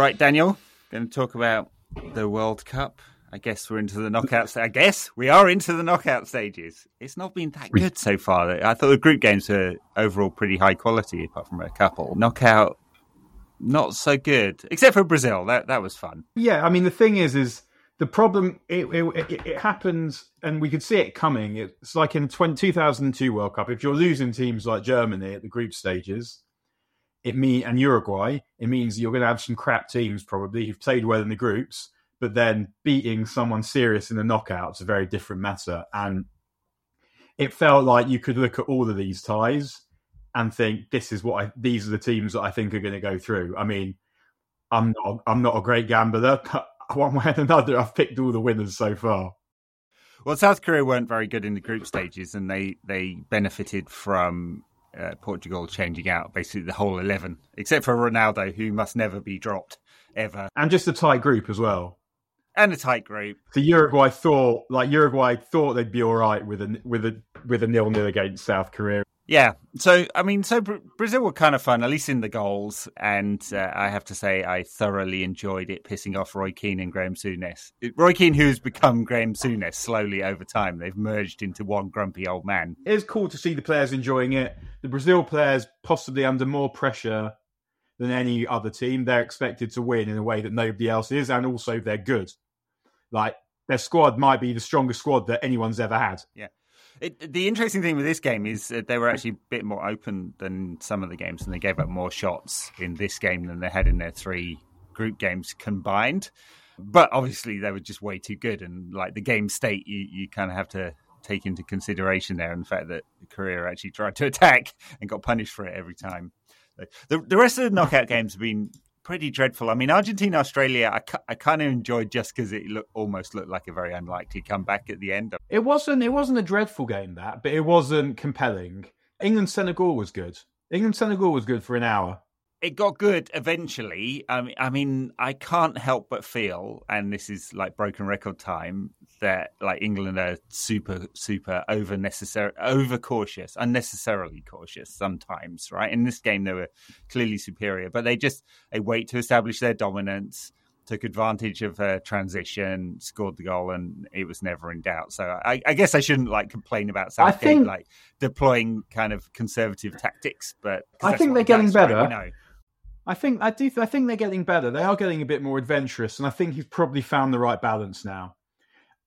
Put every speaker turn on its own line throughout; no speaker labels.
Right, Daniel, going to talk about the World Cup. I guess we're into the knockout. I guess we are into the knockout stages. It's not been that good so far. I thought the group games were overall pretty high quality, apart from a couple. Knockout, not so good, except for Brazil. That that was fun.
Yeah, I mean the thing is, is the problem it, it, it, happens and we could see it coming it's like in 20, 2002 world cup if you're losing teams like germany at the group stages it mean and uruguay it means you're going to have some crap teams probably who've played well in the groups but then beating someone serious in the knockouts a very different matter and it felt like you could look at all of these ties and think this is what I, these are the teams that i think are going to go through i mean i'm not i'm not a great gambler one way or another, I've picked all the winners so far.
Well, South Korea weren't very good in the group stages, and they they benefited from uh, Portugal changing out basically the whole eleven, except for Ronaldo, who must never be dropped ever,
and just a tight group as well.
And a tight group.
So Uruguay thought, like Uruguay thought they'd be all right with a with a with a nil nil against South Korea.
Yeah. So, I mean, so Brazil were kind of fun, at least in the goals. And uh, I have to say, I thoroughly enjoyed it pissing off Roy Keane and Graham Souness. Roy Keane, who's become Graham Souness slowly over time. They've merged into one grumpy old man.
It is cool to see the players enjoying it. The Brazil players possibly under more pressure than any other team. They're expected to win in a way that nobody else is. And also, they're good. Like, their squad might be the strongest squad that anyone's ever had.
Yeah. It, the interesting thing with this game is that they were actually a bit more open than some of the games, and they gave up more shots in this game than they had in their three group games combined. But obviously, they were just way too good, and like the game state, you, you kind of have to take into consideration there, and the fact that Korea actually tried to attack and got punished for it every time. The, the rest of the knockout games have been pretty dreadful. I mean, Argentina, Australia, I, I kind of enjoyed just because it look, almost looked like a very unlikely comeback at the end.
It wasn't. It wasn't a dreadful game that, but it wasn't compelling. England Senegal was good. England Senegal was good for an hour
it got good eventually. I mean, I mean, I can't help but feel, and this is like broken record time, that like England are super, super over necessary, over cautious, unnecessarily cautious sometimes. Right in this game, they were clearly superior, but they just they wait to establish their dominance. Took advantage of a transition, scored the goal, and it was never in doubt. So I, I guess I shouldn't like complain about Southgate think, like deploying kind of conservative tactics, but
I think they're getting better. Right. I think I do. I think they're getting better. They are getting a bit more adventurous, and I think he's probably found the right balance now.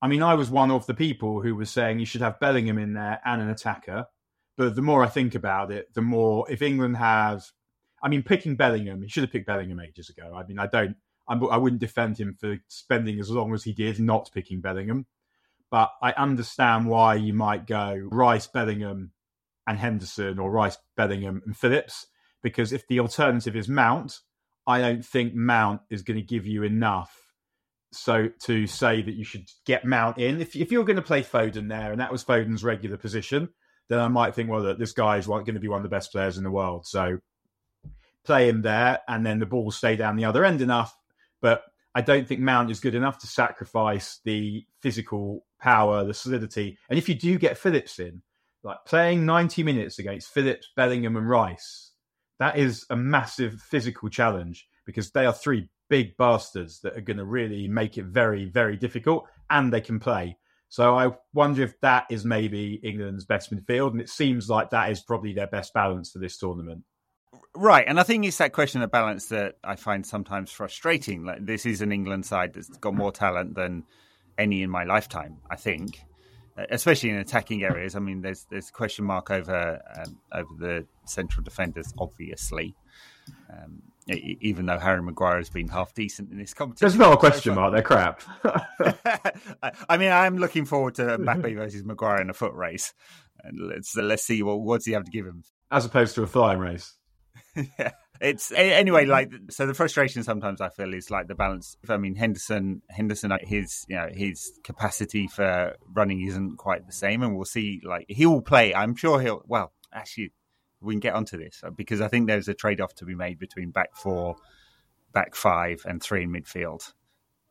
I mean, I was one of the people who was saying you should have Bellingham in there and an attacker. But the more I think about it, the more if England has, I mean, picking Bellingham, he should have picked Bellingham ages ago. I mean, I don't, I'm, I would not defend him for spending as long as he did not picking Bellingham. But I understand why you might go Rice, Bellingham, and Henderson, or Rice, Bellingham, and Phillips because if the alternative is Mount, I don't think Mount is going to give you enough. So to say that you should get Mount in, if if you're going to play Foden there, and that was Foden's regular position, then I might think, well, that this guy is going to be one of the best players in the world. So play him there, and then the ball will stay down the other end enough. But I don't think Mount is good enough to sacrifice the physical power, the solidity. And if you do get Phillips in, like playing 90 minutes against Phillips, Bellingham, and Rice, that is a massive physical challenge because they are three big bastards that are going to really make it very, very difficult and they can play. So I wonder if that is maybe England's best midfield, and it seems like that is probably their best balance for this tournament.
Right, and I think it's that question of balance that I find sometimes frustrating. Like this is an England side that's got more talent than any in my lifetime. I think, especially in attacking areas. I mean, there's there's a question mark over um, over the central defenders, obviously. Um, even though Harry Maguire has been half decent in this competition,
there's not a question mark. They're crap.
I mean, I'm looking forward to Mbappe versus Maguire in a foot race, and let's let's see what what does he have to give him,
as opposed to a flying race.
yeah it's anyway like so the frustration sometimes i feel is like the balance i mean henderson henderson his you know his capacity for running isn't quite the same and we'll see like he will play. I'm sure he'll well actually we can get onto this because i think there's a trade-off to be made between back four back five and three in midfield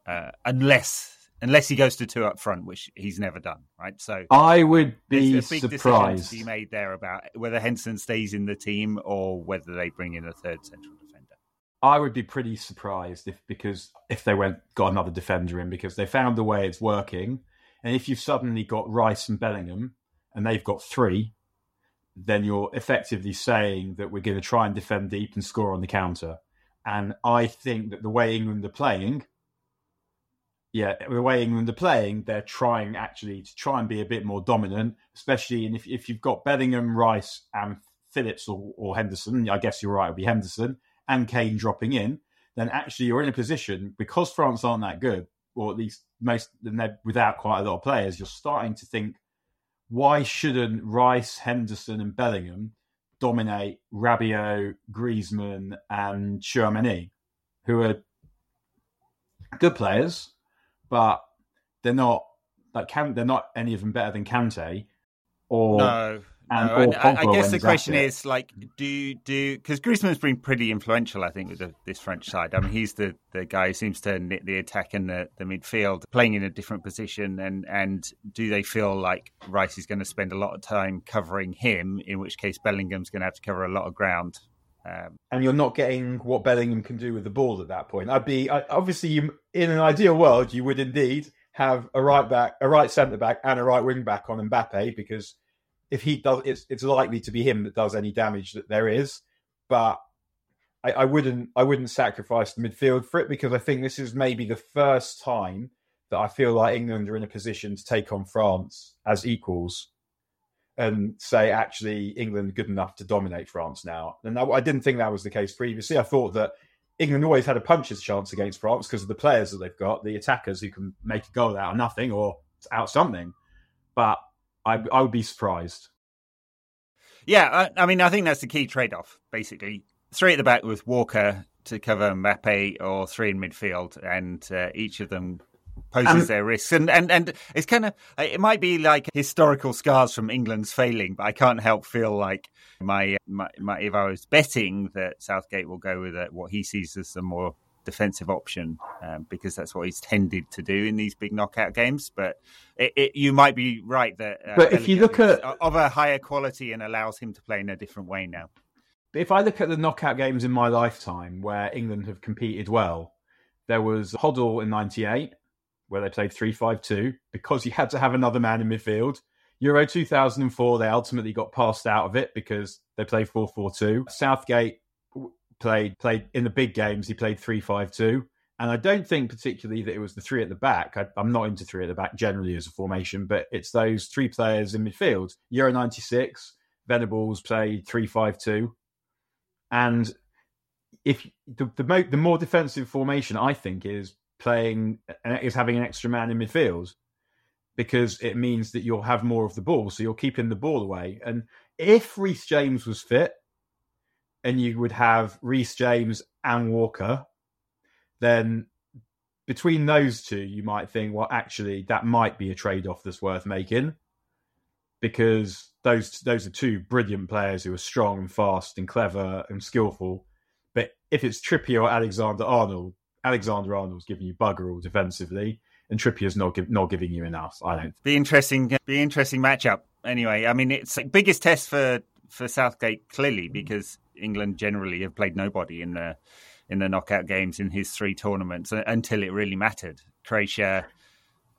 uh, unless unless he goes to two up front, which he's never done, right? So
I would be a big surprised.
To be made there about whether Henderson stays in the team or whether they bring in a third central defender.
I would be pretty surprised if because if they went got another defender in because they found the way it's working, and if you've suddenly got Rice and Bellingham and they've got three, then you're effectively saying that we're going to try and defend deep and score on the counter. And I think that the way England are playing, yeah, the way England are playing, they're trying actually to try and be a bit more dominant, especially in if, if you've got Bellingham, Rice, and Phillips or, or Henderson, I guess you're right, it'll be Henderson, and Kane dropping in, then actually you're in a position, because France aren't that good, or at least most, and they're without quite a lot of players, you're starting to think why shouldn't Rice, Henderson, and Bellingham dominate Rabiot, Griezmann, and Tchouameni, who are good players, but they're not like they're not any of them better than Kante or
no. And, no, and I, I, guess the question is like, do do because Griezmann's been pretty influential, I think, with the, this French side. I mean, he's the, the guy who seems to knit the attack and the, the midfield, playing in a different position. And and do they feel like Rice is going to spend a lot of time covering him? In which case, Bellingham's going to have to cover a lot of ground.
Um, and you're not getting what Bellingham can do with the ball at that point. I'd be I, obviously you, in an ideal world, you would indeed have a right back, a right centre back, and a right wing back on Mbappe because if he does, it's it's likely to be him that does any damage that there is. But I, I wouldn't I wouldn't sacrifice the midfield for it because I think this is maybe the first time that I feel like England are in a position to take on France as equals and say actually England good enough to dominate France now. And I, I, didn't think that was the case previously. I thought that England always had a puncher's chance against France because of the players that they've got, the attackers who can make a goal out of nothing or out something. But I, I would be surprised.
Yeah, I, I mean, I think that's the key trade off, basically. Three at the back with Walker to cover Mbappe or three in midfield, and uh, each of them poses um, their risks. And, and, and it's kind of, it might be like historical scars from England's failing, but I can't help feel like my, my, my if I was betting that Southgate will go with a, what he sees as the more defensive option um, because that's what he's tended to do in these big knockout games. But it, it, you might be right that.
Uh, but if you look at
of a higher quality and allows him to play in a different way now.
If I look at the knockout games in my lifetime where England have competed well, there was Hoddle in '98 where they played 3-5-2 because you had to have another man in midfield. Euro 2004, they ultimately got passed out of it because they played 4-4-2. Southgate played played in the big games. He played three five two, and I don't think particularly that it was the three at the back. I, am not into three at the back generally as a formation, but it's those three players in midfield. Euro '96, Venables played three five two, and if the the, mo- the more defensive formation, I think is playing uh, is having an extra man in midfield because it means that you'll have more of the ball, so you're keeping the ball away. And if Reece James was fit, and you would have Reece James and Walker, then between those two, you might think, well, actually, that might be a trade off that's worth making because those those are two brilliant players who are strong and fast and clever and skillful. But if it's Trippier or Alexander Arnold, Alexander Arnold's giving you bugger all defensively, and Trippier's not give, not giving you enough. I don't.
Be interesting. Be interesting matchup. Anyway, I mean, it's like biggest test for for Southgate clearly because England generally have played nobody in the in the knockout games in his three tournaments until it really mattered. Croatia,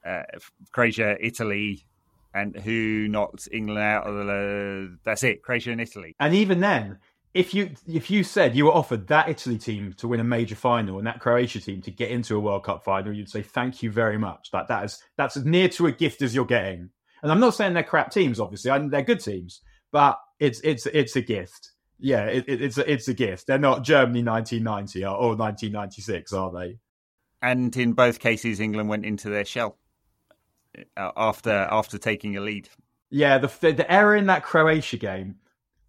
uh, Croatia, Italy, and who knocked England out of the? That's it, Croatia and Italy.
And even then, if you if you said you were offered that Italy team to win a major final and that Croatia team to get into a World Cup final, you'd say thank you very much. That that is that's as near to a gift as you're getting. And I'm not saying they're crap teams, obviously, I, they're good teams, but it's it's it's a gift yeah, it, it, it's a, it's a gift. They're not Germany 1990 or, or 1996, are they?
And in both cases, England went into their shell uh, after after taking a lead.
Yeah, the, the, the error in that Croatia game,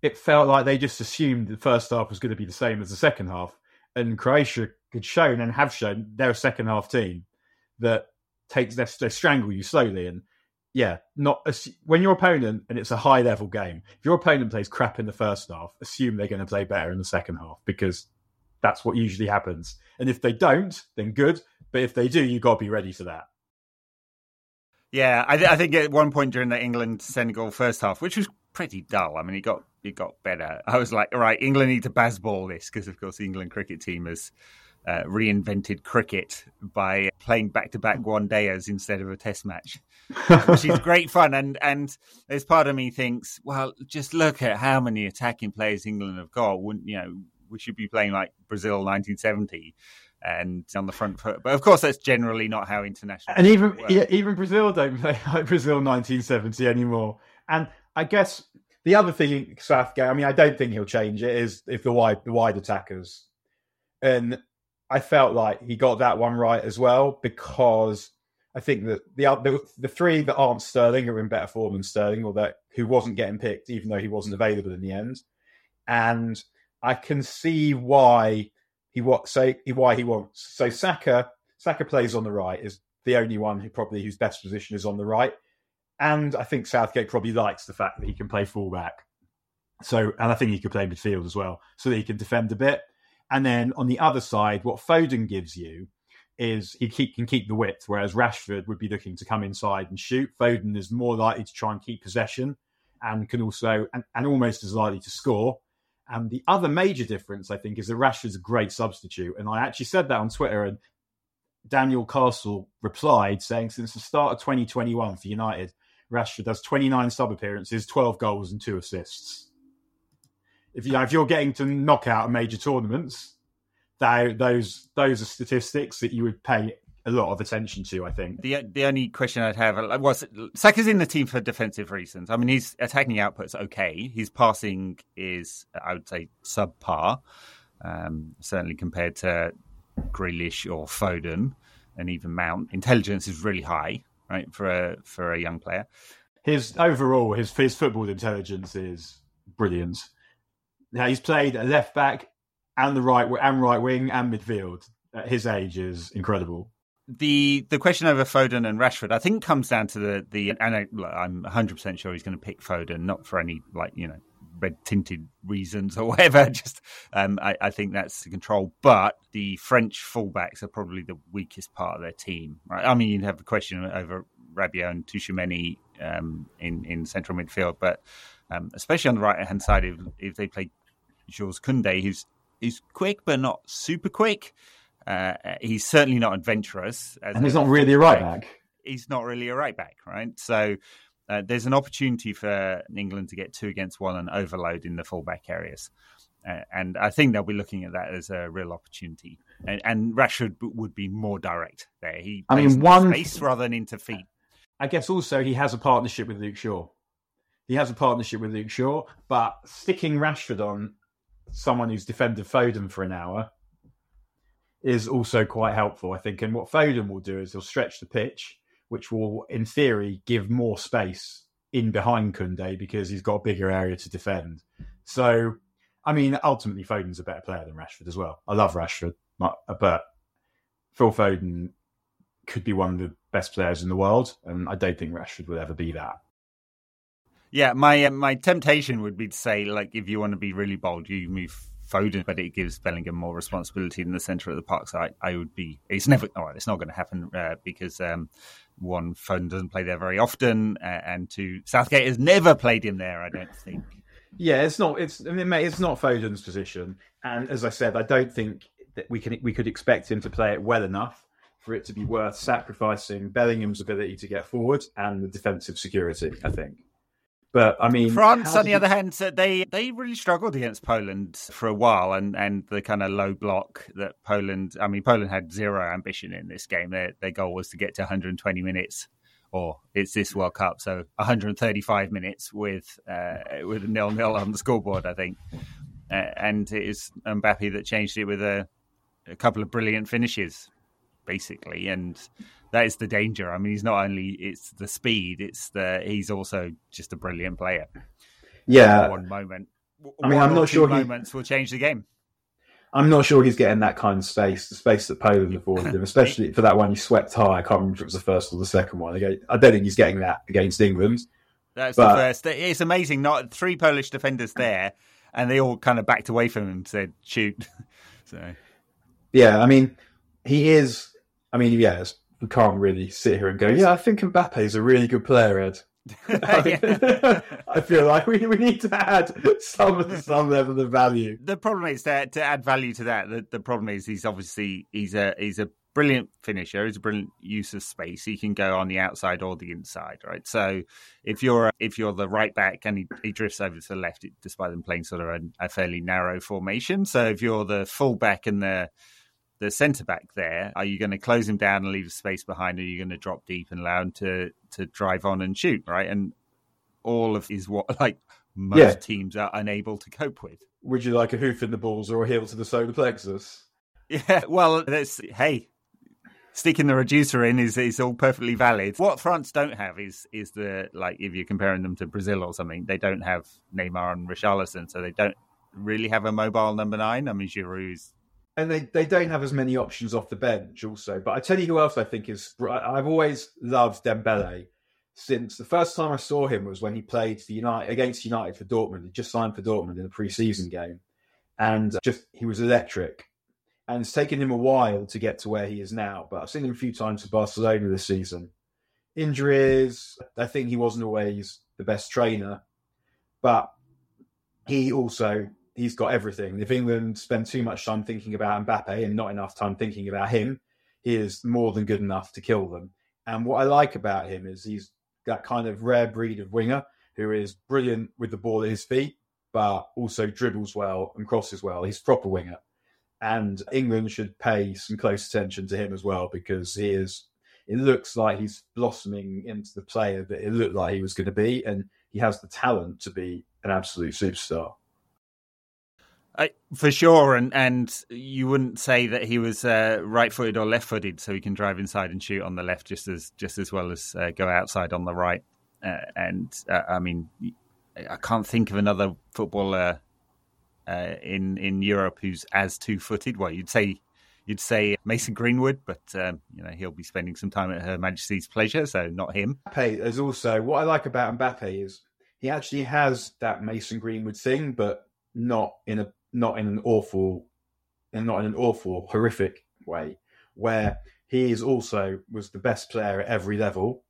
it felt like they just assumed the first half was going to be the same as the second half, and Croatia had shown and have shown they're a second half team that takes they, they strangle you slowly and yeah, not when your opponent and it's a high level game. If your opponent plays crap in the first half, assume they're going to play better in the second half because that's what usually happens. And if they don't, then good. But if they do, you got to be ready for that.
Yeah, I, th- I think at one point during the England Senegal first half, which was pretty dull. I mean, he got it got better. I was like, all right, England need to Bazball this because, of course, the England cricket team has uh, reinvented cricket by playing back to back one dayers instead of a test match, which is great fun. And and there's part of me thinks, well, just look at how many attacking players England have got. Wouldn't you know? We should be playing like Brazil 1970 and on the front foot. But of course, that's generally not how international.
And even yeah, even Brazil don't play like Brazil 1970 anymore. And I guess the other thing Southgate, I mean, I don't think he'll change it. Is if the wide the wide attackers, and I felt like he got that one right as well because I think that the the, the three that aren't Sterling are in better form than Sterling, or that who wasn't getting picked, even though he wasn't available in the end. And I can see why he what say why he wants. So Saka Saka plays on the right is the only one who probably whose best position is on the right, and I think Southgate probably likes the fact that he can play fullback. So and I think he could play midfield as well, so that he can defend a bit. And then on the other side, what Foden gives you is he keep, can keep the width, whereas Rashford would be looking to come inside and shoot. Foden is more likely to try and keep possession and can also and, and almost as likely to score. And the other major difference, I think, is that Rashford's a great substitute. And I actually said that on Twitter, and Daniel Castle replied saying, since the start of 2021 for United, Rashford has 29 sub appearances, 12 goals, and two assists. If you know, if you're getting to knock out major tournaments, those those are statistics that you would pay a lot of attention to. I think
the the only question I'd have was Saka's in the team for defensive reasons. I mean, his attacking output's okay. His passing is, I would say, subpar, um, certainly compared to Grealish or Foden and even Mount. Intelligence is really high, right, for a for a young player.
His overall, his his football intelligence is brilliant. Now he's played left back and the right and right wing and midfield at his age is incredible
the the question over Foden and Rashford, I think, comes down to the the and I, I'm 100 percent sure he's going to pick Foden, not for any like you know red tinted reasons or whatever. Just um, I, I, think that's the control. But the French fullbacks are probably the weakest part of their team. Right? I mean, you have a question over Rabiot and Tchouameni um, in in central midfield, but um, especially on the right hand side, if, if they play Jules Koundé, who's he's quick but not super quick. Uh, he's certainly not adventurous.
and he's not really a right back.
He's not really a right back, right? So uh, there's an opportunity for England to get two against one and overload in the fullback areas. Uh, and I think they'll be looking at that as a real opportunity. And, and Rashford would be more direct there. He I mean, one face rather than into feet.
I guess also he has a partnership with Luke Shaw. He has a partnership with Luke Shaw, but sticking Rashford on someone who's defended Foden for an hour is also quite helpful, I think. And what Foden will do is he'll stretch the pitch, which will, in theory, give more space in behind Koundé because he's got a bigger area to defend. So, I mean, ultimately, Foden's a better player than Rashford as well. I love Rashford, but Phil Foden could be one of the best players in the world, and I don't think Rashford will ever be that.
Yeah, my uh, my temptation would be to say, like, if you want to be really bold, you move Foden, but it gives Bellingham more responsibility in the centre of the park. So I, I would be. It's never. All right, it's not going to happen uh, because um, one, Foden doesn't play there very often, uh, and two, Southgate has never played him there. I don't think.
Yeah, it's not. It's I mean, mate, it's not Foden's position, and as I said, I don't think that we can we could expect him to play it well enough for it to be worth sacrificing Bellingham's ability to get forward and the defensive security. I think. But I mean,
France, on the you... other hand, they they really struggled against Poland for a while, and, and the kind of low block that Poland. I mean, Poland had zero ambition in this game. Their their goal was to get to 120 minutes, or it's this World Cup, so 135 minutes with uh, with a nil nil on the scoreboard. I think, uh, and it is Mbappe that changed it with a, a couple of brilliant finishes, basically, and that is the danger. I mean, he's not only it's the speed; it's the he's also just a brilliant player.
Yeah,
one moment.
I mean, I'm not sure
moments he... will change the game.
I'm not sure he's getting that kind of space, the space that Poland afforded him, especially for that one he swept high. I can't remember if it was the first or the second one. I don't think he's getting that against England.
That's but... the first. It's amazing. Not three Polish defenders there, and they all kind of backed away from him and said, "Shoot." so,
yeah, I mean, he is. I mean, yeah, we can't really sit here and go, yeah, I think Mbappe is a really good player, Ed. I feel like we, we need to add some some level of value.
The problem is that to add value to that, the, the problem is he's obviously he's a he's a brilliant finisher. He's a brilliant use of space. He can go on the outside or the inside, right? So if you're if you're the right back and he, he drifts over to the left, despite them playing sort of a, a fairly narrow formation. So if you're the full back and the the centre back there, are you going to close him down and leave space behind? Or are you going to drop deep and allow him to to drive on and shoot? Right, and all of is what like most yeah. teams are unable to cope with.
Would you like a hoof in the balls or a heel to the solar plexus?
Yeah, well, that's hey, sticking the reducer in is is all perfectly valid. What France don't have is is the like if you're comparing them to Brazil or something, they don't have Neymar and Richarlison, so they don't really have a mobile number nine. I mean, Giroud is
and they, they don't have as many options off the bench also. But I tell you who else I think is I've always loved Dembele since the first time I saw him was when he played the United against United for Dortmund. He just signed for Dortmund in a pre-season game, and just he was electric. And it's taken him a while to get to where he is now. But I've seen him a few times for Barcelona this season. Injuries, I think he wasn't always the best trainer, but he also he's got everything. If England spend too much time thinking about Mbappe and not enough time thinking about him, he is more than good enough to kill them. And what I like about him is he's that kind of rare breed of winger who is brilliant with the ball at his feet, but also dribbles well and crosses well. He's proper winger. And England should pay some close attention to him as well because he is. It looks like he's blossoming into the player that it looked like he was going to be, and he has the talent to be an absolute superstar.
Uh, for sure, and and you wouldn't say that he was uh, right-footed or left-footed, so he can drive inside and shoot on the left just as just as well as uh, go outside on the right. Uh, and uh, I mean, I can't think of another footballer uh, in in Europe who's as two-footed. Well, you'd say you'd say Mason Greenwood, but um, you know he'll be spending some time at Her Majesty's pleasure, so not him.
Mbappe is also what I like about Mbappe is he actually has that Mason Greenwood thing, but not in a not in an awful and not in an awful, horrific way, where he is also was the best player at every level,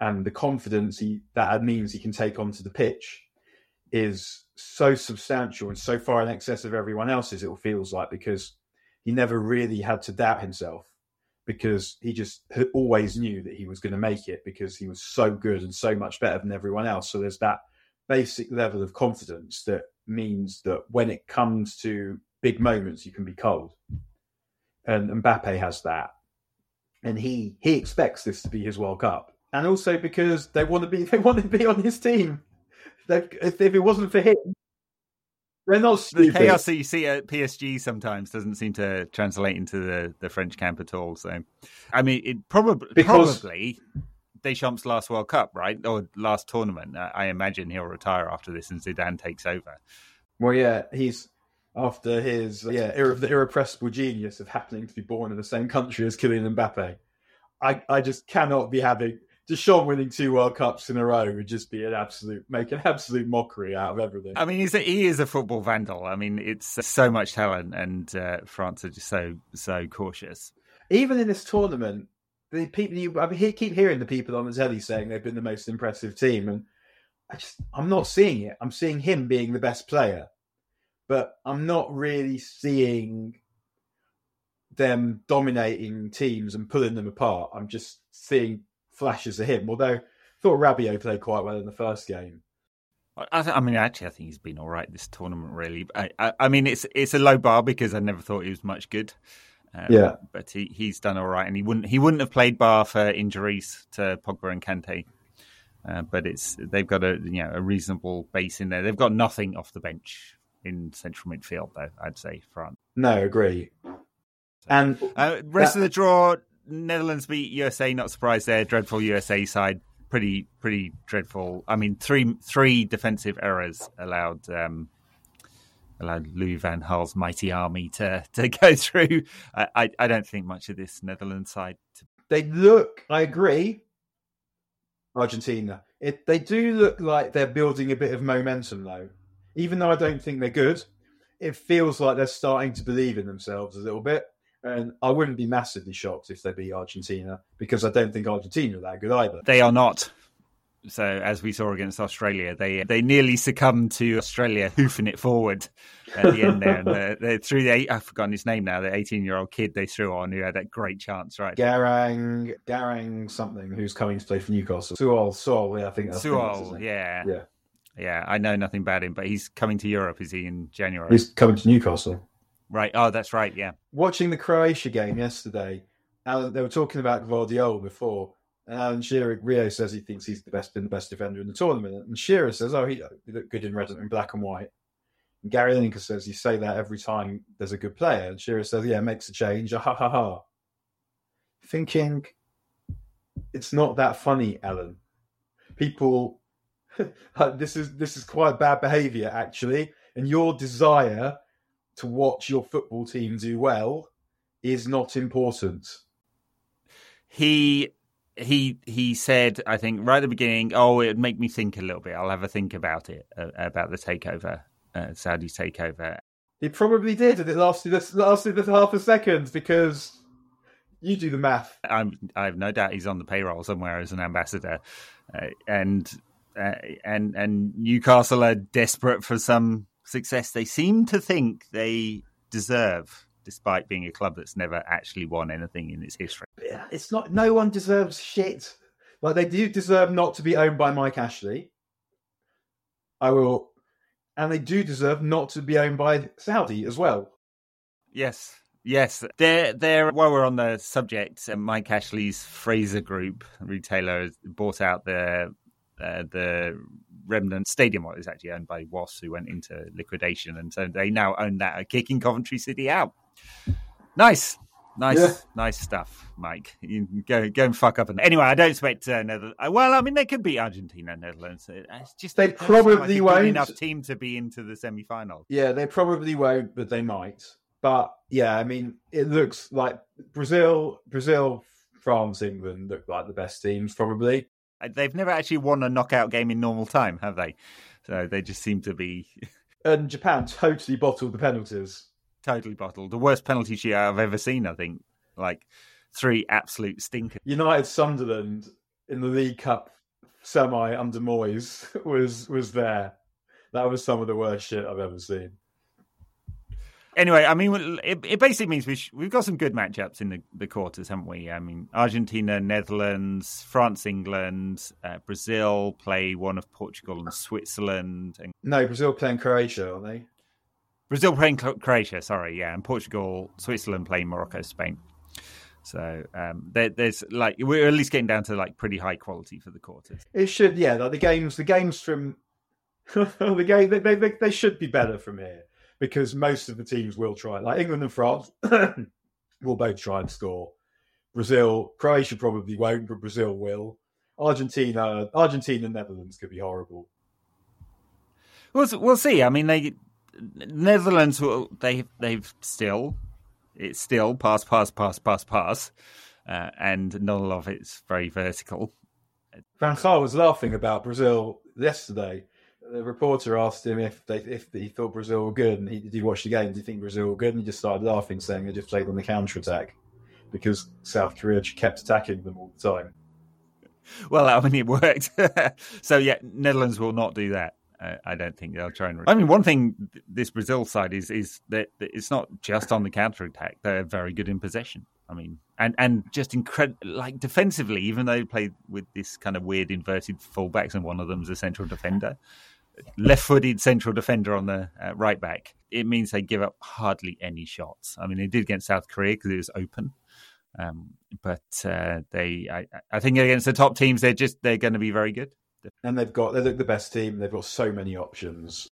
and the confidence he, that means he can take onto the pitch is so substantial and so far in excess of everyone else's. It feels like because he never really had to doubt himself because he just always knew that he was going to make it because he was so good and so much better than everyone else. So there's that basic level of confidence that means that when it comes to big moments, you can be cold. And Mbappe has that, and he he expects this to be his World Cup, and also because they want to be they want to be on his team. if, if it wasn't for him, they're not stupid.
The chaos uh, that you see at PSG sometimes doesn't seem to translate into the, the French camp at all. So, I mean, it probably because, probably Deschamps' last World Cup, right, or last tournament. I imagine he'll retire after this, and Zidane takes over.
Well, yeah, he's after his yeah the irrepressible genius of happening to be born in the same country as Kylian Mbappe. I I just cannot be having Deschamps winning two World Cups in a row would just be an absolute make an absolute mockery out of everything.
I mean, he's a, he is a football vandal. I mean, it's so much talent, and uh, France are just so so cautious.
Even in this tournament, the people you I keep hearing the people on the telly saying they've been the most impressive team, and I just I'm not seeing it. I'm seeing him being the best player, but I'm not really seeing them dominating teams and pulling them apart. I'm just seeing flashes of him. Although I thought Rabiot played quite well in the first game.
I, th- I, mean, actually, I think he's been all right this tournament. Really, I, I, I, mean, it's it's a low bar because I never thought he was much good.
Um, yeah,
but he, he's done all right, and he wouldn't he wouldn't have played bar for injuries to Pogba and Kante. Uh, but it's they've got a you know a reasonable base in there. They've got nothing off the bench in central midfield, though. I'd say France.
No, agree. So, and
uh, rest that... of the draw, Netherlands beat USA. Not surprised there. Dreadful USA side. Pretty pretty dreadful. I mean, three three defensive errors allowed. Um, allowed Louis van Gaal's mighty army to to go through. I, I, I don't think much of this Netherlands side. To...
They look. I agree. Argentina. It, they do look like they're building a bit of momentum, though. Even though I don't think they're good, it feels like they're starting to believe in themselves a little bit. And I wouldn't be massively shocked if they beat Argentina because I don't think Argentina are that good either.
They are not. So as we saw against Australia, they they nearly succumbed to Australia hoofing it forward at the end there. And they, they threw the eight, I've forgotten his name now, the 18 year old kid they threw on who had that great chance, right?
Garang, Garang something, who's coming to play for Newcastle. Kuol, Kuol, yeah, I think
that's Kuol,
yeah.
Yeah. Yeah, I know nothing about him, but he's coming to Europe, is he, in January?
He's coming to Newcastle.
Right. Oh, that's right, yeah.
Watching the Croatia game yesterday, Alan, they were talking about Gvardiol before, Uh, and Alan Shearer, Rio says he thinks he's the best, been the best defender in the tournament, and Shearer says, "Oh, he, uh, he looked good in red and black and white." And Gary Lineker says, "You say that every time there's a good player," and Shearer says, "Yeah, makes a change." Ah, ha ha ha. Thinking, it's not that funny, Alan. People, this is this is quite bad behaviour actually, and your desire to watch your football team do well is not important
he he he said, I think right at the beginning, oh, it'd make me think a little bit. I'll have a think about it uh, about the takeover, uh, Saudi's takeover.
He probably did, and it lasted lasted half a second because you do the math.
I'm, I have no doubt he's on the payroll somewhere as an ambassador, uh, and uh, and and Newcastle are desperate for some success. They seem to think they deserve despite being a club that's never actually won anything in its history.
Yeah, it's not. No one deserves shit. Like they do deserve not to be owned by Mike Ashley. I will, and they do deserve not to be owned by Saudi as well.
Yes, Yes, they're, they're, while we're on the subject, uh, Mike Ashley's Fraser Group retailer bought out the uh, the remnant stadium what is actually owned by Wasps who went into liquidation and so they now own that kicking Coventry City out Nice. Nice, yeah. nice stuff, Mike. You go, go and fuck up. And anyway, I don't expect uh, Netherlands. Uh, well, I mean, they could beat Argentina, Netherlands. It's just
they probably won't
enough team to be into the semi-final.
Yeah, they probably won't, but they might. But yeah, I mean, it looks like Brazil, Brazil, France, England look like the best teams probably.
Uh, they've never actually won a knockout game in normal time, have they? So they just seem to be.
and Japan totally bottled the penalties
totally bottled. The worst penalty shootout I've ever seen. I think like three absolute stinkers.
United Sunderland in the League Cup semi under Moyes was was there. That was some of the worst shit I've ever seen.
Anyway, I mean, it, it basically means we sh- we've got some good matchups in the, the quarters, haven't we? I mean, Argentina, Netherlands, France, England, uh, Brazil play one of Portugal and Switzerland. And...
No, Brazil playing Croatia, aren't they?
Brazil playing Croatia, sorry, yeah, and Portugal, Switzerland playing Morocco, Spain. So um, there, there's like we're at least getting down to like pretty high quality for the quarters.
It should, yeah. Like the games, the games from the game, they, they they should be better from here because most of the teams will try. Like England and France will both try and score. Brazil, Croatia probably won't, but Brazil will. Argentina, Argentina, Netherlands could be horrible.
We'll, we'll see. I mean, they Netherlands will they they've still it's still pass pass pass pass pass, uh, and not a lot of it's very vertical.
Van Gaal was laughing about Brazil yesterday. The reporter asked him if they if he thought Brazil were good, and he did he watch the game? Do you think Brazil were good? And he just started laughing, saying they just played on the counter attack because South Korea kept attacking them all the time.
Well, I mean, it worked. so yeah, Netherlands will not do that. I don't think they'll try and. I mean, one thing this Brazil side is is that it's not just on the counter attack; they're very good in possession. I mean, and and just incredible, like defensively, even though they play with this kind of weird inverted fullbacks, and one of them's a central defender, left-footed central defender on the uh, right back. It means they give up hardly any shots. I mean, they did against South Korea because it was open. Um, but uh, they, I, I think against the top teams, they're just they're going to be very good
and they've got they're the best team. They've got so many options.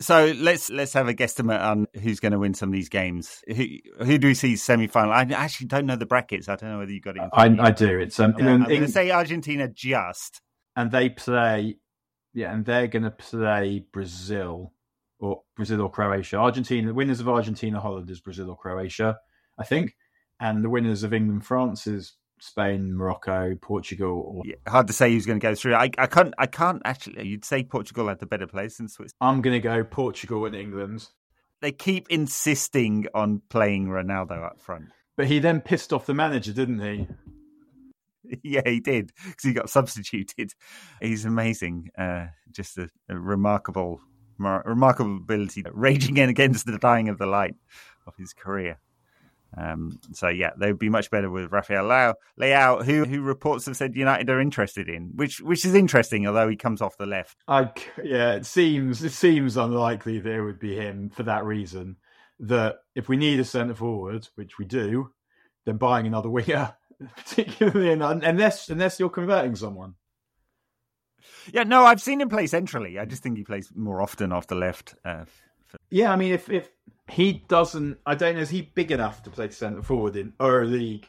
So let's let's have a guesstimate on who's going to win some of these games. Who who do we see semi final? I actually don't know the brackets. I don't know whether you got it.
I, I do. It's um,
yeah, I'm going to say Argentina just,
and they play, yeah, and they're going to play Brazil or Brazil or Croatia. Argentina, the winners of Argentina Holland is Brazil or Croatia, I think, and the winners of England France is Spain, Morocco, Portugal. Or...
Yeah, hard to say who's going to go through. I, I can't. I can't actually. You'd say Portugal had the better place than Switzerland.
I'm going to go Portugal and England.
They keep insisting on playing Ronaldo up front,
but he then pissed off the manager, didn't he?
yeah, he did because he got substituted. He's amazing. Uh, just a, a remarkable, mar- remarkable ability, raging in against the dying of the light of his career. Um, so yeah, they would be much better with Rafael Leao, Leao, who who reports have said United are interested in, which which is interesting, although he comes off the left.
I yeah, it seems it seems unlikely that it would be him for that reason. That if we need a centre forward, which we do, then buying another winger, particularly in, unless unless you're converting someone.
Yeah, no, I've seen him play centrally. I just think he plays more often off the left. Uh,
for... Yeah, I mean, if if he doesn't. I don't know. Is he big enough to play centre forward in or a league?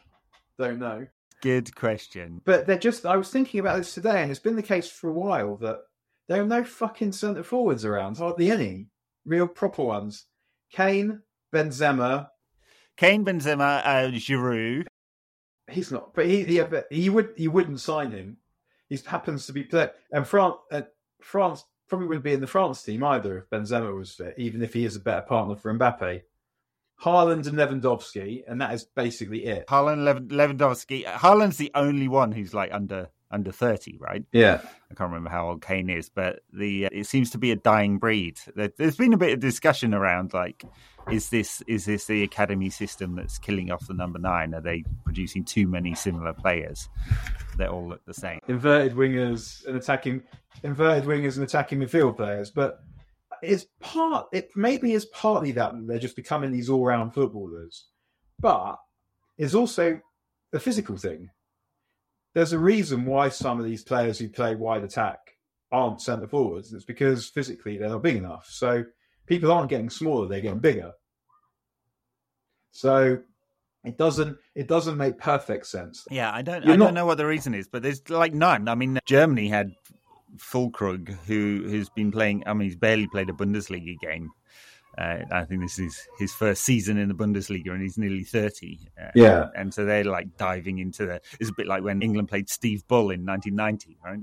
Don't know.
Good question.
But they're just. I was thinking about this today, and it's been the case for a while that there are no fucking centre forwards around. Hardly any real proper ones. Kane, Benzema,
Kane, Benzema, uh, Giroud.
He's not, but he, he, he would he wouldn't sign him. He happens to be and France. Uh, France probably wouldn't be in the France team either if Benzema was fit, even if he is a better partner for Mbappe. Haaland and Lewandowski, and that is basically it.
Haaland, Lewandowski. Haaland's the only one who's like under under 30, right?
Yeah.
I can't remember how old Kane is, but the uh, it seems to be a dying breed. There's been a bit of discussion around like is this is this the academy system that's killing off the number 9? Are they producing too many similar players? They all look the same.
Inverted wingers and attacking inverted wingers and attacking midfield players, but it's part it maybe is partly that they're just becoming these all-round footballers. But it's also a physical thing there's a reason why some of these players who play wide attack aren't centre forwards. It's because physically they're not big enough. So people aren't getting smaller; they're getting bigger. So it doesn't it doesn't make perfect sense.
Yeah, I don't You're I not... don't know what the reason is, but there's like none. I mean, Germany had Füllkrug, who who's been playing. I mean, he's barely played a Bundesliga game uh, I think this is his first season in the Bundesliga, and he's nearly thirty.
Uh, yeah,
and, so they're like diving into the. It's a bit like when England played Steve Bull in 1990, right?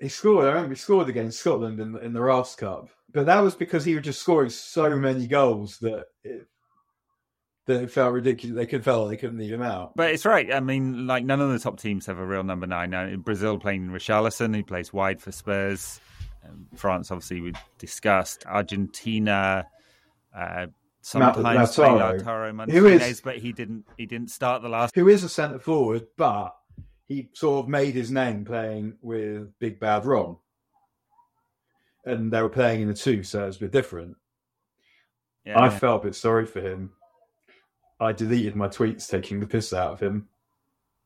He scored. I remember he scored against Scotland in in the Rous Cup, but that was because he was just scoring so many goals that it, that it felt ridiculous. They could felt they couldn't leave him out.
But it's right. I mean, like none of the top teams have a real number nine. Now, in Brazil playing Richarlison, who plays wide for Spurs. Um, France, obviously, we discussed. Argentina uh, sometimes Lautaro, Lautaro who is, but he didn't. He didn't start the last.
Who is a centre forward, but he sort of made his name playing with Big Bad Rom, and they were playing in the two, so it was a bit different. Yeah, I yeah. felt a bit sorry for him. I deleted my tweets taking the piss out of him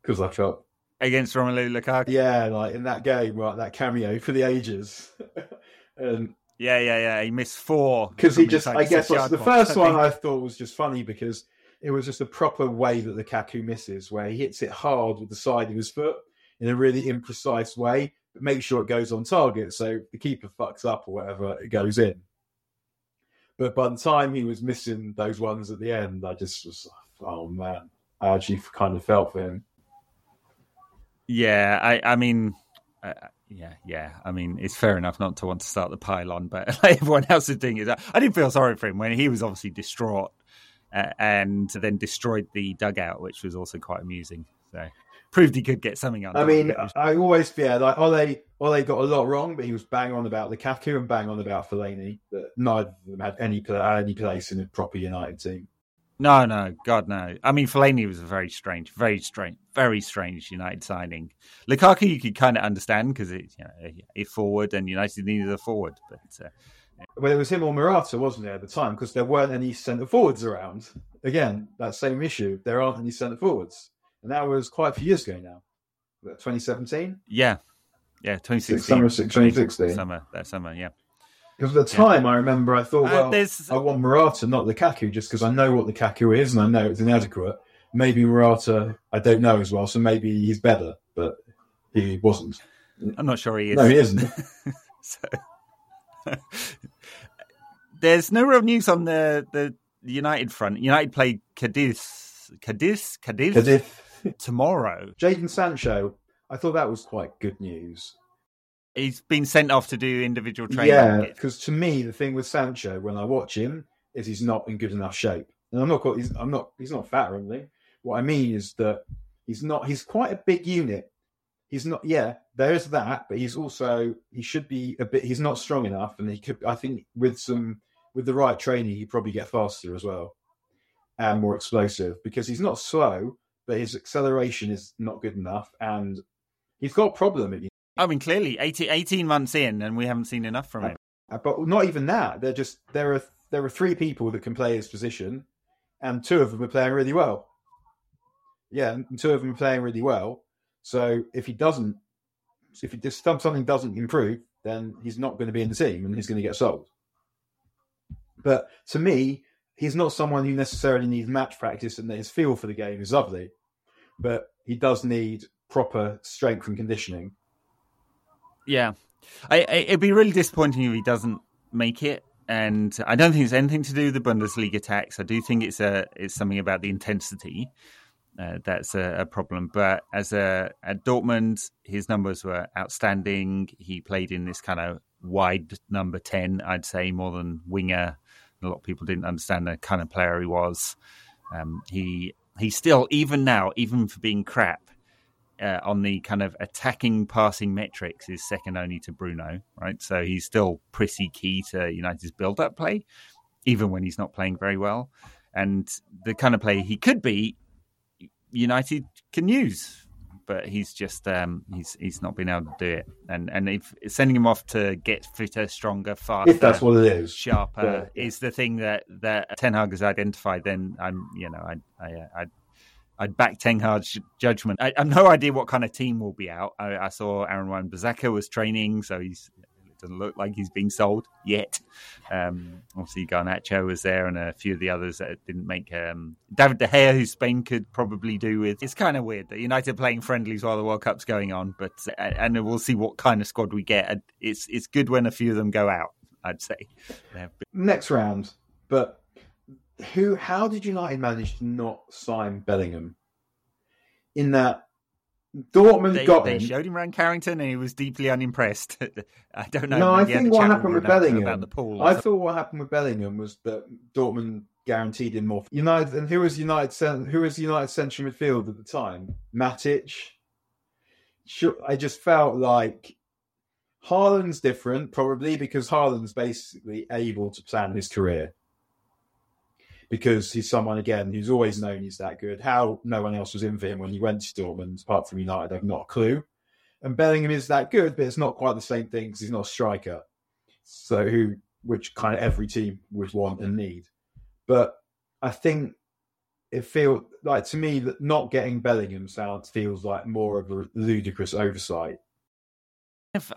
because I felt
against Romelu Lukaku.
Yeah, like in that game, right, that cameo for the ages, and
yeah, yeah, yeah. He missed four
because he just. I guess the first one I thought was just funny because it was just a proper way that the Lukaku misses, where he hits it hard with the side of his foot in a really imprecise way, but make sure it goes on target. So the keeper fucks up or whatever, it goes in. But by the time he was missing those ones at the end, I just was, oh man, I actually kind of felt for him.
Yeah, I, I mean, yeah, yeah. I mean, it's fair enough not to want to start the pylon, but like everyone else is doing it. I didn't feel sorry for him when he was obviously distraught uh, and then destroyed the dugout, which was also quite amusing. So proved he could get something on.
I mean, I always fear like Ole Ole got a lot wrong, but he was bang on about Lukaku and bang on about Fellaini. But neither of them had any any place in a proper United team.
No, no, God, no. I mean, Fellaini was a very strange, very strange, very strange United signing. Lukaku, you could kind of understand because it's you know, a forward, and United needed a forward. But uh,
well, it was him or Morata, wasn't it, at the time? Because there weren't any centre forwards around. Again, that same issue. There aren't any centre forwards, and that was quite a few years ago now. 2017.
Yeah, yeah, 2016.
Summer 2016.
Summer that summer, yeah.
Because at the time, yeah. I remember I thought, uh, well, uh, I want Morata, not Lukaku, just because I know what Lukaku is and I know it's inadequate. Maybe Morata, I don't know as well, so maybe he's better, but he wasn't.
I'm not sure he is.
No, he isn't.
so, there's no real news on the, the United front. United play Cadiz, Cadiz, Cadiz, Cadiz. tomorrow.
Jadon Sancho, I thought that was quite good news
he's been sent off to do individual training.
Yeah, because to me, the thing with Sancho when I watch him is he's not in good enough shape. And I'm not. He's, I'm not. He's not fat or anything. What I mean is that he's not. He's quite a big unit, he's not. Yeah, there is that, but he's also he should be a bit. He's not strong enough, and he could. I think with some with the right training, he'd probably get faster as well and more explosive because he's not slow, but his acceleration is not good enough, and he's got a problem.
I mean, clearly, 18, 18 months in, and we haven't seen enough from him.
Uh, but not even that. They're just there are there are three people that can play his position, and two of them are playing really well. Yeah, and two of them are playing really well. So if he doesn't, if he just something doesn't improve, then he's not going to be in the team, and he's going to get sold. But to me, he's not someone who necessarily needs match practice, and his feel for the game is lovely, but he does need proper strength and conditioning.
Yeah, I, I, it'd be really disappointing if he doesn't make it. And I don't think it's anything to do with the Bundesliga tax. I do think it's a it's something about the intensity uh, that's a, a, problem. But as a at Dortmund, his numbers were outstanding. He played in this kind of wide number ten, I'd say, more than winger. A lot of people didn't understand the kind of player he was. Um, he he still, even now, even for being crap, uh, on the kind of attacking passing metrics is second only to Bruno, right? So he's still pretty key to United's build up play, even when he's not playing very well. And the kind of player he could be, United can use. But he's just um, he's he's not been able to do it, and and if sending him off to get fitter, stronger, faster,
if that's what it is,
sharper yeah. is the thing that that Ten Hag has identified. Then I'm you know I I I I'd back Ten Hag's judgment. I, I, have no idea what kind of team will be out. I, I saw Aaron Wan-Bissaka was training, so he's it doesn't look like he's being sold yet. Um, obviously, Garnacho was there, and a few of the others that didn't make. Um, David De Gea, who Spain could probably do with. It's kind of weird that United playing friendlies while the World Cup's going on, but and we'll see what kind of squad we get. It's it's good when a few of them go out. I'd say.
Next round, but who? How did United manage to not sign Bellingham? In that Dortmund
they,
got
they
him.
showed him around Carrington, and he was deeply unimpressed. I don't know.
No, I think what happened with Bellingham. I thought what happened with Bellingham was that Dortmund guaranteed him more. United and who was United? Who was United central midfield at the time? Matic. I just felt like Haaland's different, probably because Haaland's basically able to plan his career because he's someone again who's always known he's that good. How no one else was in for him when he went to Dortmund, apart from United, I've not a clue. And Bellingham is that good, but it's not quite the same thing because he's not a striker. So who, which kind of every team would want and need. But I think it feels like to me that not getting Bellingham sounds feels like more of a ludicrous oversight.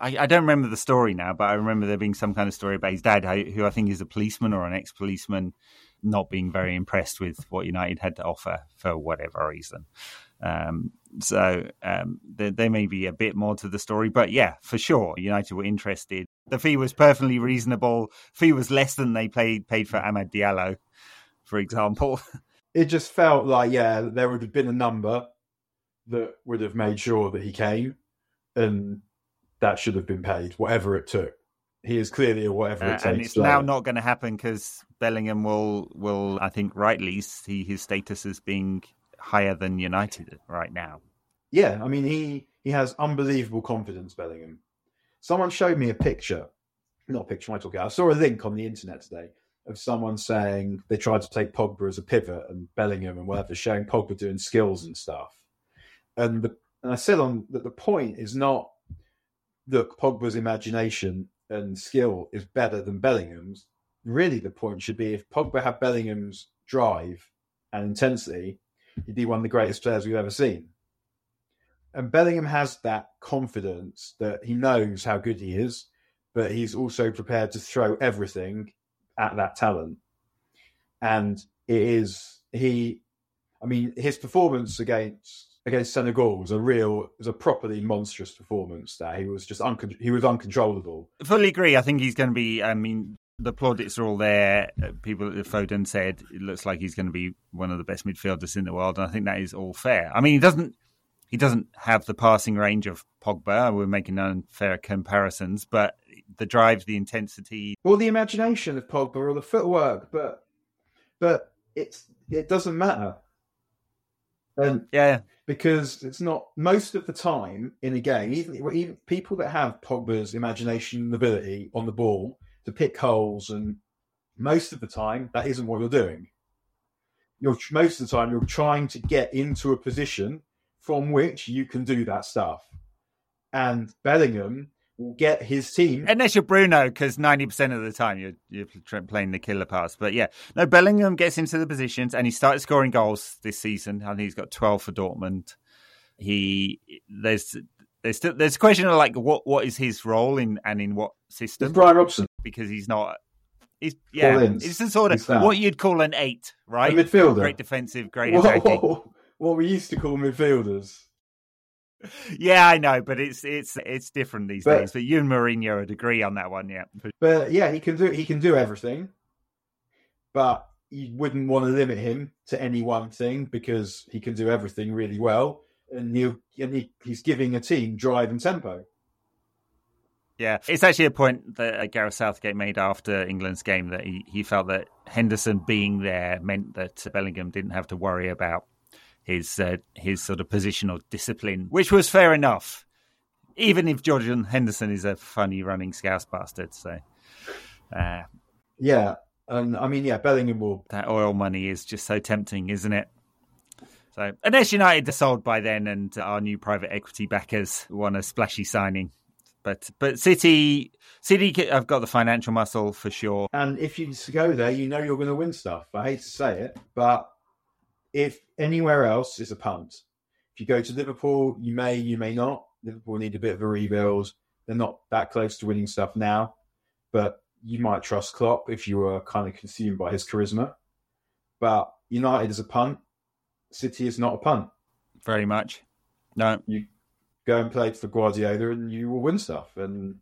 I, I, don't remember the story now, but I remember there being some kind of story about his dad, who I think is a policeman or an ex-policeman, not being very impressed with what United had to offer for whatever reason. Um, so um, there, there, may be a bit more to the story, but yeah, for sure, United were interested. The fee was perfectly reasonable. Fee was less than they paid paid for Amad Diallo, for example.
It just felt like yeah, there would have been a number that would have made sure that he came, and that should have been paid, whatever it took he is clearly a whatever it uh, takes.
And it's now not going to happen because Bellingham will will I think rightly see his status as being higher than United right now.
Yeah, I mean he he has unbelievable confidence. Bellingham. Someone showed me a picture, not a picture. I talk. I saw a link on the internet today of someone saying they tried to take Pogba as a pivot and Bellingham and whatever, showing Pogba doing skills and stuff. And the, and I said on that the point is not look Pogba's imagination and skill is better than Bellingham's, really the point should be if Pogba had Bellingham's drive and intensity, he'd be one of the greatest players we've ever seen. And Bellingham has that confidence that he knows how good he is, but he's also prepared to throw everything at that talent. And it is he I mean, his performance against against Senegal was a real, was a properly monstrous performance. There, he was just he was uncontrollable.
Fully agree. I think he's going to be. I mean, the plaudits are all there. Uh, people at the Foden said it looks like he's going to be one of the best midfielders in the world, and I think that is all fair. I mean, he doesn't he doesn't have the passing range of Pogba. We're making unfair comparisons, but the drive, the intensity,
or the imagination of Pogba, or the footwork, but but it's it doesn't matter And
yeah,
because it's not most of the time in a game. Even, even people that have Pogba's imagination and ability on the ball to pick holes, and most of the time that isn't what you're doing. You're most of the time you're trying to get into a position from which you can do that stuff. And Bellingham will get his team.
Unless you're Bruno, because 90% of the time you're, you're playing the killer pass. But yeah, no, Bellingham gets into the positions and he started scoring goals this season. I think he's got 12 for Dortmund. He, there's, there's still, there's a question of like what what is his role in and in what system?
It's Brian Robson
because he's not. He's yeah. It's the sort of what you'd call an eight, right?
A midfielder,
great defensive, great attacking.
What, what, what we used to call midfielders
yeah, I know, but it's it's it's different these but, days. But you and Mourinho would agree on that one, yeah.
But yeah, he can do he can do everything, but you wouldn't want to limit him to any one thing because he can do everything really well, and you and he, he's giving a team drive and tempo.
Yeah, it's actually a point that uh, Gareth Southgate made after England's game that he, he felt that Henderson being there meant that Bellingham didn't have to worry about his uh, his sort of positional discipline, which was fair enough. Even if Jordan Henderson is a funny running scouse bastard, so uh,
yeah, and I mean, yeah, Bellingham will.
That oil money is just so tempting, isn't it? So, unless United are sold by then, and our new private equity backers want a splashy signing, but but City City I've got the financial muscle for sure.
And if you go there, you know you're going to win stuff. I hate to say it, but if anywhere else is a punt. If you go to Liverpool, you may, you may not. Liverpool need a bit of a rebuild. They're not that close to winning stuff now, but you might trust Klopp if you were kind of consumed by his charisma. But United is a punt. City is not a punt.
Very much. No.
You go and play for Guardiola and you will win stuff. And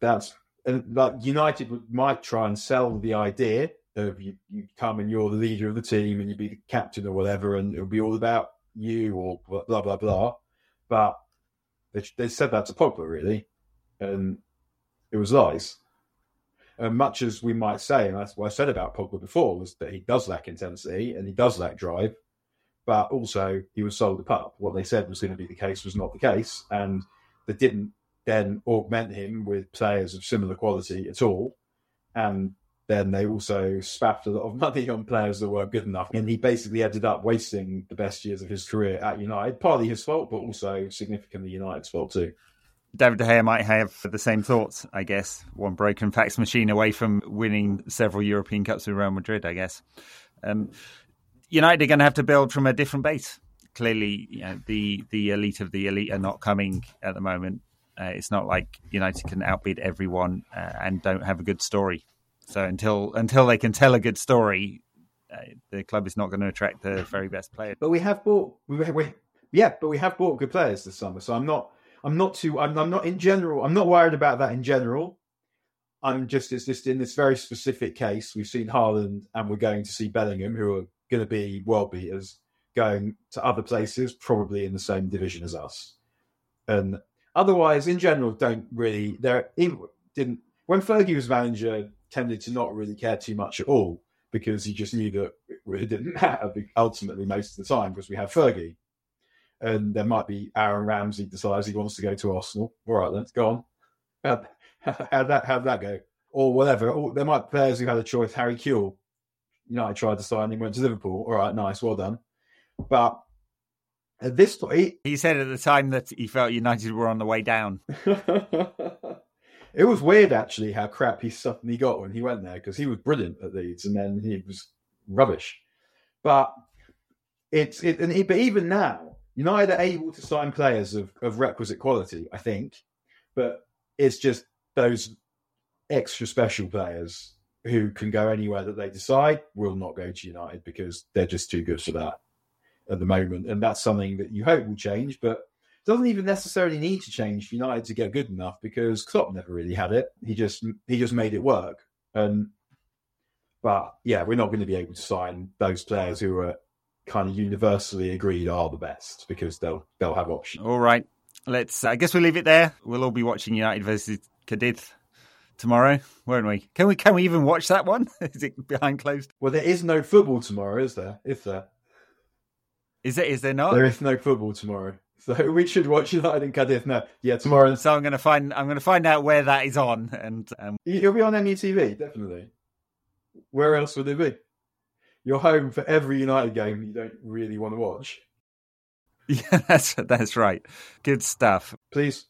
that's and like United might try and sell the idea of you, you come and you're the leader of the team and you'd be the captain or whatever, and it'll be all about you or blah blah blah. But they, they said that to Pogba really, and it was lies. And much as we might say, and that's what I said about Pogba before, was that he does lack intensity and he does lack drive, but also he was sold a pup. What they said was going to be the case was not the case, and they didn't then augment him with players of similar quality at all. And then they also spaffed a lot of money on players that weren't good enough. And he basically ended up wasting the best years of his career at United. Partly his fault, but also significantly United's fault too.
David De Gea might have the same thoughts, I guess. One broken fax machine away from winning several European Cups with Real Madrid, I guess. Um, United are going to have to build from a different base. Clearly, you know, the the elite of the elite are not coming at the moment. Uh, it's not like United can outbid everyone uh, and don't have a good story. So until until they can tell a good story, uh, the club is not going to attract the very best players.
But we have bought, we, we, yeah, but we have bought good players this summer. So I'm not, I'm not too, I'm, I'm not in general, I'm not worried about that in general. I'm just, it's just in this very specific case. We've seen Haaland and we're going to see Bellingham, who are going to be world beaters, going to other places, probably in the same division as us. And otherwise, in general, don't really. There didn't when Fergie was manager tended to not really care too much at all because he just knew that it really didn't matter ultimately most of the time because we have Fergie. And there might be Aaron Ramsey decides he wants to go to Arsenal. All right, let's go on. How'd, that how'd that go? Or whatever. Or there might be players who had a choice. Harry Kewell, United tried to sign him, went to Liverpool. All right, nice, well done. But at this point,
he said at the time that he felt United were on the way down.
It was weird actually how crap he suddenly got when he went there because he was brilliant at Leeds and then he was rubbish. But it's it, and he, but even now, United are able to sign players of, of requisite quality, I think. But it's just those extra special players who can go anywhere that they decide will not go to United because they're just too good for that at the moment. And that's something that you hope will change, but doesn't even necessarily need to change for United to get good enough because Klopp never really had it. He just he just made it work. And but yeah, we're not going to be able to sign those players who are kind of universally agreed are the best because they'll they'll have options.
All right, let's. I guess we'll leave it there. We'll all be watching United versus Cadiz tomorrow, won't we? Can we can we even watch that one? is it behind closed?
Well, there is no football tomorrow, is there? If there
Is there? Is there not?
There is no football tomorrow, so we should watch United and Cadiz. No, yeah, tomorrow.
So I'm going to find. I'm going to find out where that is on, and um...
you'll be on MUTV definitely. Where else would it be? You're home for every United game you don't really want to watch.
Yeah, that's that's right. Good stuff.
Please